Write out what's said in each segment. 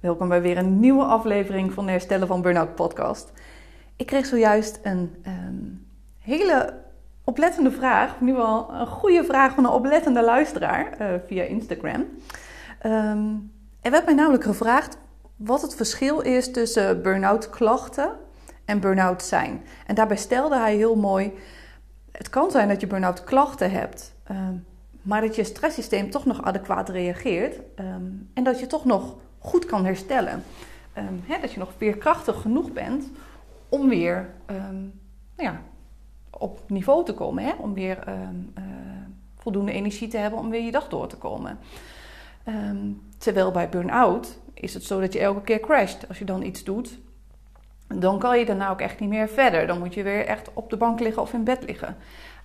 Welkom bij weer een nieuwe aflevering van de Herstellen van Burnout podcast. Ik kreeg zojuist een um, hele oplettende vraag, ieder geval een goede vraag van een oplettende luisteraar uh, via Instagram. Um, er werd mij namelijk gevraagd wat het verschil is tussen burn-out klachten en burn-out zijn. En daarbij stelde hij heel mooi: het kan zijn dat je burn-out klachten hebt, um, maar dat je stresssysteem toch nog adequaat reageert um, en dat je toch nog goed kan herstellen. Hè, dat je nog veerkrachtig genoeg bent om weer nou ja, op niveau te komen, om weer uh, voldoende energie te hebben om weer je dag door te komen. terwijl bij burn-out is het zo dat je elke keer crasht. Als je dan iets doet, dan kan je daarna ook echt niet meer verder. Dan moet je weer echt op de bank liggen of in bed liggen.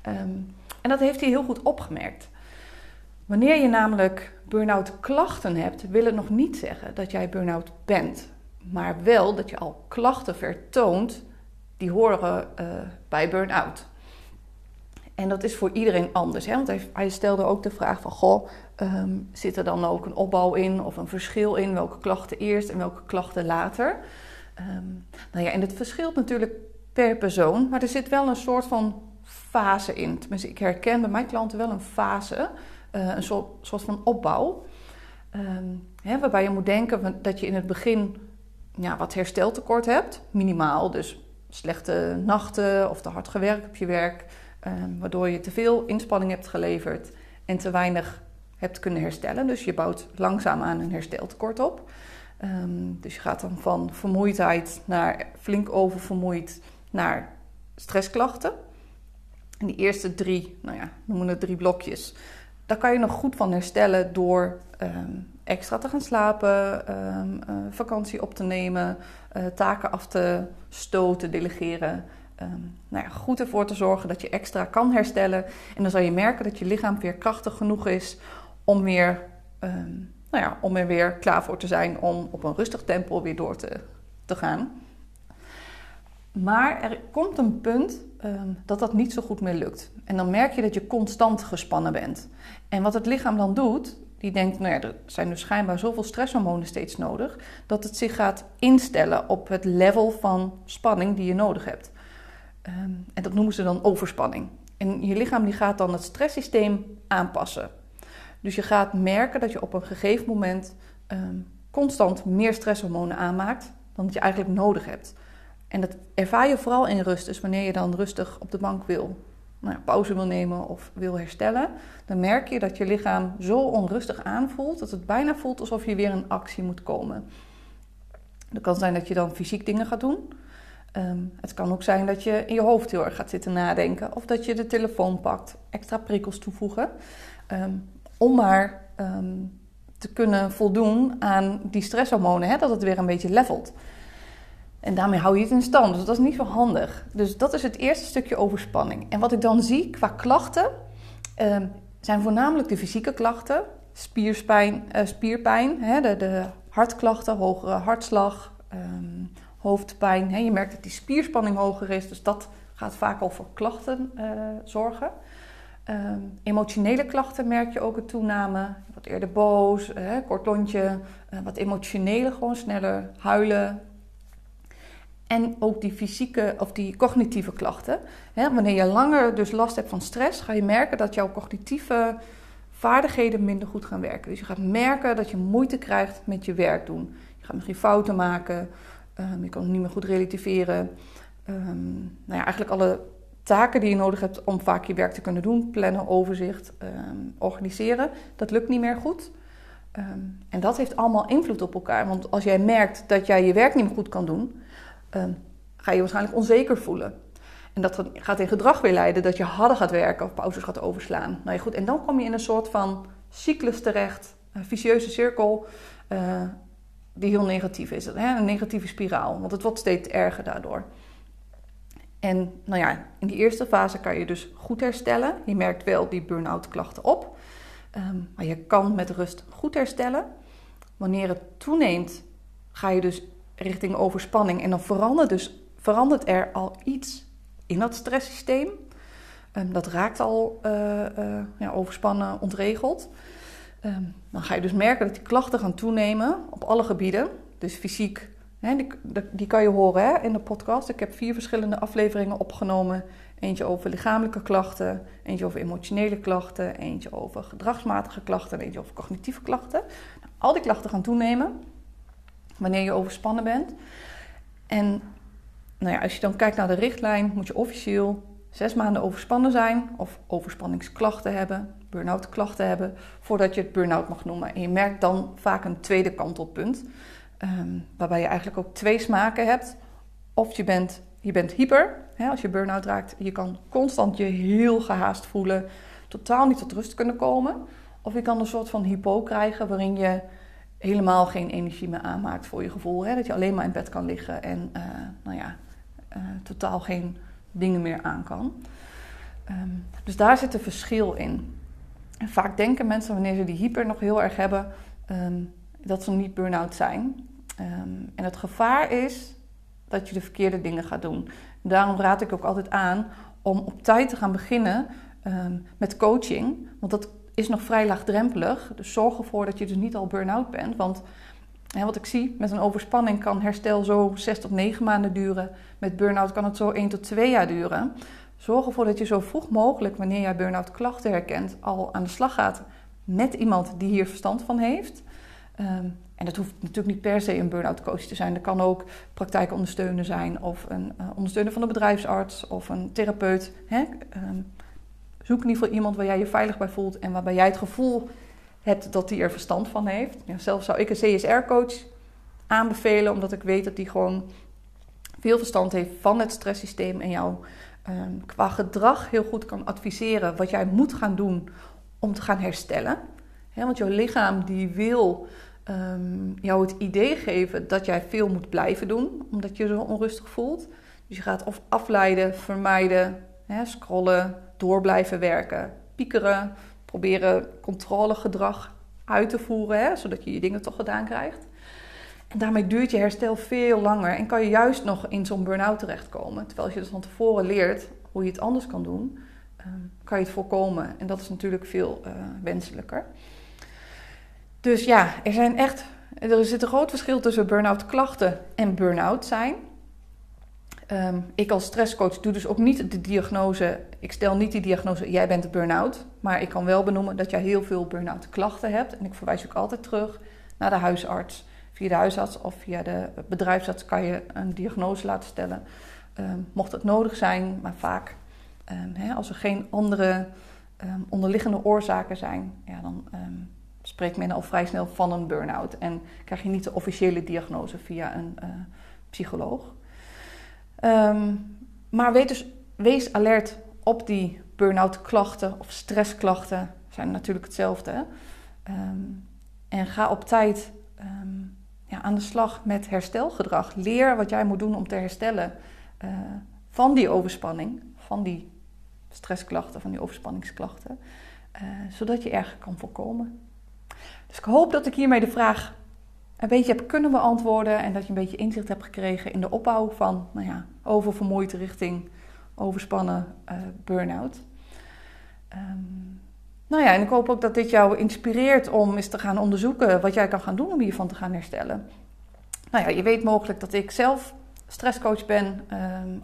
Um, en dat heeft hij heel goed opgemerkt. Wanneer je namelijk burn-out klachten hebt, wil het nog niet zeggen dat jij burn-out bent. Maar wel dat je al klachten vertoont die horen uh, bij burn-out. En dat is voor iedereen anders. Hè? Want hij, stelde ook de vraag van... Goh, um, zit er dan ook een opbouw in of een verschil in? Welke klachten eerst en welke klachten later? Um, nou ja, en het verschilt natuurlijk per persoon. Maar er zit wel een soort van fase in. Tenminste, ik herken bij mijn klanten wel een fase. Uh, een soort, van opbouw. Um, hè, waarbij je moet denken dat je in het begin ja, wat hersteltekort hebt. Minimaal, dus slechte nachten of te hard gewerkt op je werk... Um, waardoor je te veel inspanning hebt geleverd en te weinig hebt kunnen herstellen. Dus je bouwt langzaam aan een hersteltekort op. Um, dus je gaat dan van vermoeidheid naar flink oververmoeid naar stressklachten. En die eerste drie, nou ja, noemen het drie blokjes. Daar kan je nog goed van herstellen door um, extra te gaan slapen, um, uh, vakantie op te nemen, uh, taken af te stoten, delegeren. Nou ja, goed ervoor te zorgen dat je extra kan herstellen. En dan zal je merken dat je lichaam weer krachtig genoeg is om, weer, nou ja, om er weer klaar voor te zijn om op een rustig tempo weer door te, te gaan. Maar er komt een punt um, dat dat niet zo goed meer lukt. En dan merk je dat je constant gespannen bent. En wat het lichaam dan doet, die denkt, nou ja, er zijn dus schijnbaar zoveel stresshormonen steeds nodig, dat het zich gaat instellen op het level van spanning die je nodig hebt. Um, en dat noemen ze dan overspanning. En je lichaam die gaat dan het stresssysteem aanpassen. Dus je gaat merken dat je op een gegeven moment um, constant meer stresshormonen aanmaakt dan dat je eigenlijk nodig hebt. En dat ervaar je vooral in rust. Dus wanneer je dan rustig op de bank wil, nou pauze wil nemen of wil herstellen, dan merk je dat je lichaam zo onrustig aanvoelt dat het bijna voelt alsof je weer in actie moet komen. Het kan zijn dat je dan fysiek dingen gaat doen. Um, het kan ook zijn dat je in je hoofd heel erg gaat zitten nadenken. Of dat je de telefoon pakt, extra prikkels toevoegen. Um, om maar um, te kunnen voldoen aan die stresshormonen, hè, dat het weer een beetje levelt. En daarmee hou je het in stand. Dus dat is niet zo handig. Dus dat is het eerste stukje overspanning. En wat ik dan zie qua klachten, zijn voornamelijk de fysieke klachten. Spierpijn, uh, spierpijn hè, de, de hartklachten, hogere hartslag, hoofdpijn. Hè. Je merkt dat die spierspanning hoger is, dus dat gaat vaak al voor klachten uh, zorgen. Um, emotionele klachten merk je ook een toename. Wat eerder boos, uh, kort lontje, uh, wat emotionele, gewoon sneller huilen. En ook die fysieke of die cognitieve klachten. Hè, wanneer je langer dus last hebt van stress, ga je merken dat jouw cognitieve vaardigheden minder goed gaan werken. Dus je gaat merken dat je moeite krijgt met je werk doen. Je gaat misschien fouten maken. Um, je kan niet meer goed relativeren. Um, nou ja, eigenlijk alle taken die je nodig hebt om vaak je werk te kunnen doen, plannen, overzicht, um, organiseren, dat lukt niet meer goed. en dat heeft allemaal invloed op elkaar. Want als jij merkt dat jij je werk niet meer goed kan doen, ga je waarschijnlijk onzeker voelen. En dat gaat in gedrag weer leiden dat je harder gaat werken of pauzes gaat overslaan. Nou goed, en dan kom je in een soort van cyclus terecht, een vicieuze cirkel. Uh, die heel negatief is. Hè? Een negatieve spiraal, want het wordt steeds erger daardoor. En nou ja, in die eerste fase kan je dus goed herstellen. Je merkt wel die burn-out klachten op. Um, maar je kan met rust goed herstellen. Wanneer het toeneemt, ga je dus richting overspanning. En dan verandert, dus, verandert er al iets in dat stresssysteem. Um, dat raakt al uh, uh, ja, overspannen, ontregeld. Um, dan ga je dus merken dat die klachten gaan toenemen op alle gebieden. Dus fysiek, die, die, kan je horen hè, in de podcast. Ik heb vier verschillende afleveringen opgenomen. Eentje over lichamelijke klachten, eentje over emotionele klachten, eentje over gedragsmatige klachten en eentje over cognitieve klachten. Nou, al die klachten gaan toenemen wanneer je overspannen bent. En nou ja, als je dan kijkt naar de richtlijn, moet je officieel zes maanden overspannen zijn of overspanningsklachten hebben, burn-out klachten hebben, voordat je het burn-out mag noemen. En je merkt dan vaak een tweede kantelpunt, um, waarbij je eigenlijk ook twee smaken hebt. Of je bent, je bent hyper, hè, als je burn-out raakt, je kan constant je heel gehaast voelen, totaal niet tot rust kunnen komen. Of je kan een soort van hypo krijgen waarin je helemaal geen energie meer aanmaakt voor je gevoel. Hè? Dat je alleen maar in bed kan liggen en uh, nou ja, uh, totaal geen dingen meer aan kan. Um, dus daar zit een verschil in. En vaak denken mensen wanneer ze die hyper nog heel erg hebben, um, dat ze niet burn-out zijn. Um, en het gevaar is dat je de verkeerde dingen gaat doen. En daarom raad ik ook altijd aan om op tijd te gaan beginnen met coaching. Want dat is nog vrij laagdrempelig. Dus zorg ervoor dat je dus niet al burn-out bent. Want hè, wat ik zie, met een overspanning kan herstel zo 6 tot 9 maanden duren. Met burn-out kan het zo 1 tot 2 jaar duren. Zorg ervoor dat je zo vroeg mogelijk, wanneer jij burn-out klachten herkent, al aan de slag gaat met iemand die hier verstand van heeft. Um, en dat hoeft natuurlijk niet per se een burn-out coach te zijn. Dat kan ook praktijkondersteuner zijn, of een uh, ondersteuner van een bedrijfsarts of een therapeut. Hè? Um, Zoek in ieder geval iemand waar jij je veilig bij voelt en waarbij jij het gevoel hebt dat die er verstand van heeft. Ja, zelf zou ik een CSR-coach aanbevelen, omdat ik weet dat die gewoon veel verstand heeft van het stresssysteem en jou um, qua gedrag heel goed kan adviseren wat jij moet gaan doen om te gaan herstellen. want jouw lichaam die wil um, jou het idee geven dat jij veel moet blijven doen, omdat je zo onrustig voelt. Dus je gaat of afleiden, vermijden, scrollen, door blijven werken, piekeren, proberen controlegedrag uit te voeren, hè, zodat je je dingen toch gedaan krijgt. En daarmee duurt je herstel veel langer en kan je juist nog in zo'n burn-out terechtkomen. Terwijl als je dus van tevoren leert hoe je het anders kan doen, um, kan je het voorkomen. En dat is natuurlijk veel uh, wenselijker. Dus ja, er zijn echt. Er zit een groot verschil tussen burn-out klachten en burn-out zijn. Um, ik als stresscoach doe dus ook niet de diagnose. Ik stel niet die diagnose, jij bent burn-out. Maar ik kan wel benoemen dat jij heel veel burn-out klachten hebt. En ik verwijs ook altijd terug naar de huisarts. Via de huisarts of via de bedrijfsarts kan je een diagnose laten stellen. Um, mocht het nodig zijn, maar vaak um, hè, als er geen andere onderliggende oorzaken zijn, ja, dan spreekt men al vrij snel van een burn-out. En krijg je niet de officiële diagnose via een uh, psycholoog. Um, maar dus, wees alert op die burn-out klachten of stressklachten. Zijn natuurlijk hetzelfde. Um, en ga op tijd um, ja, aan de slag met herstelgedrag. Leer wat jij moet doen om te herstellen uh, van die overspanning, van die stressklachten, van die overspanningsklachten. Uh, zodat je erger kan voorkomen. Dus ik hoop dat ik hiermee de vraag een beetje heb kunnen beantwoorden en dat je een beetje inzicht hebt gekregen in de opbouw van nou ja, oververmoeid richting overspannen uh, burn-out. Um, nou ja, en ik hoop ook dat dit jou inspireert om eens te gaan onderzoeken wat jij kan gaan doen om hiervan te gaan herstellen. Nou ja, je weet mogelijk dat ik zelf stresscoach ben, um,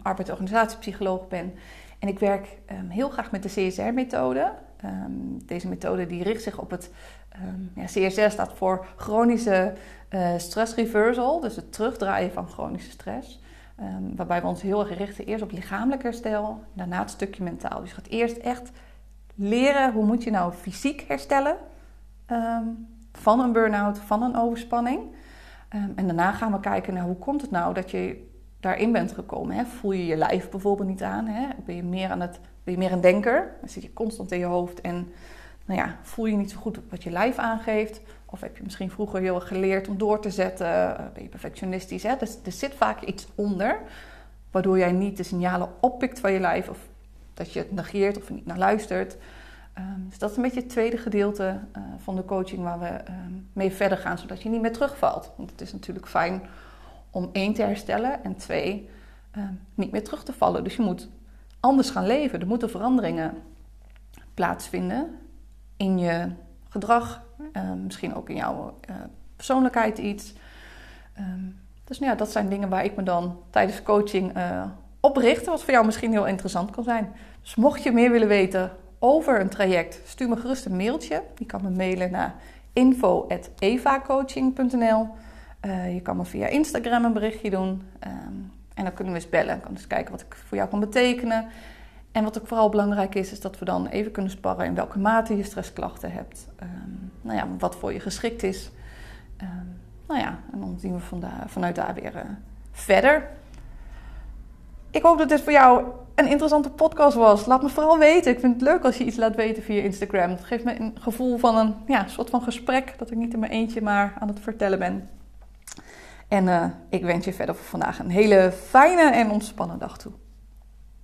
ben. En ik werk um, heel graag met de CSR-methode. Deze methode die richt zich op het... ja, CSR staat voor chronische uh, stress reversal, dus het terugdraaien van chronische stress. Um, waarbij we ons heel erg richten eerst op lichamelijk herstel, daarna het stukje mentaal. Dus je gaat eerst echt leren hoe moet je nou fysiek herstellen um, van een burn-out, van een overspanning. Um, en daarna gaan we kijken naar hoe komt het nou dat je daarin bent gekomen. Hè? Voel je je lijf bijvoorbeeld niet aan? Hè? Ben, je meer aan het, ben je meer een denker? Dan zit je constant in je hoofd en nou ja, voel je niet zo goed wat je lijf aangeeft? Of heb je misschien vroeger heel erg geleerd om door te zetten? Eh, ben je perfectionistisch? Hè? Dus er zit vaak iets onder, waardoor jij niet de signalen oppikt van je lijf, of dat je het negeert of er niet naar luistert. Um, dus dat is een beetje het tweede gedeelte uh, van de coaching waar we um, mee verder gaan, zodat je niet meer terugvalt. Want het is natuurlijk fijn om één te herstellen en twee um, niet meer terug te vallen. Dus je moet anders gaan leven. Er moeten veranderingen plaatsvinden in je gedrag, uh, misschien ook in jouw uh, persoonlijkheid iets. Um, dus nou ja, dat zijn dingen waar ik me dan tijdens coaching uh, op richt, wat voor jou misschien heel interessant kan zijn. Dus mocht je meer willen weten over een traject, stuur me gerust een mailtje. Je kan me mailen naar info.evacoaching.nl. Uh, je kan me via Instagram een berichtje doen. Um, en dan kunnen we eens bellen. Ik kan eens kijken wat ik voor jou kan betekenen. En wat ook vooral belangrijk is, is dat we dan even kunnen sparren in welke mate je stressklachten hebt. Um, nou ja, wat voor je geschikt is. Um, nou ja, en dan zien we vanuit daar weer uh, verder. Ik hoop dat dit voor jou een interessante podcast was. Laat me vooral weten. Ik vind het leuk als je iets laat weten via Instagram. Het geeft me een gevoel van een ja, soort van gesprek. Dat ik niet in mijn eentje maar aan het vertellen ben. En uh, ik wens je verder voor vandaag een hele fijne en ontspannen dag toe.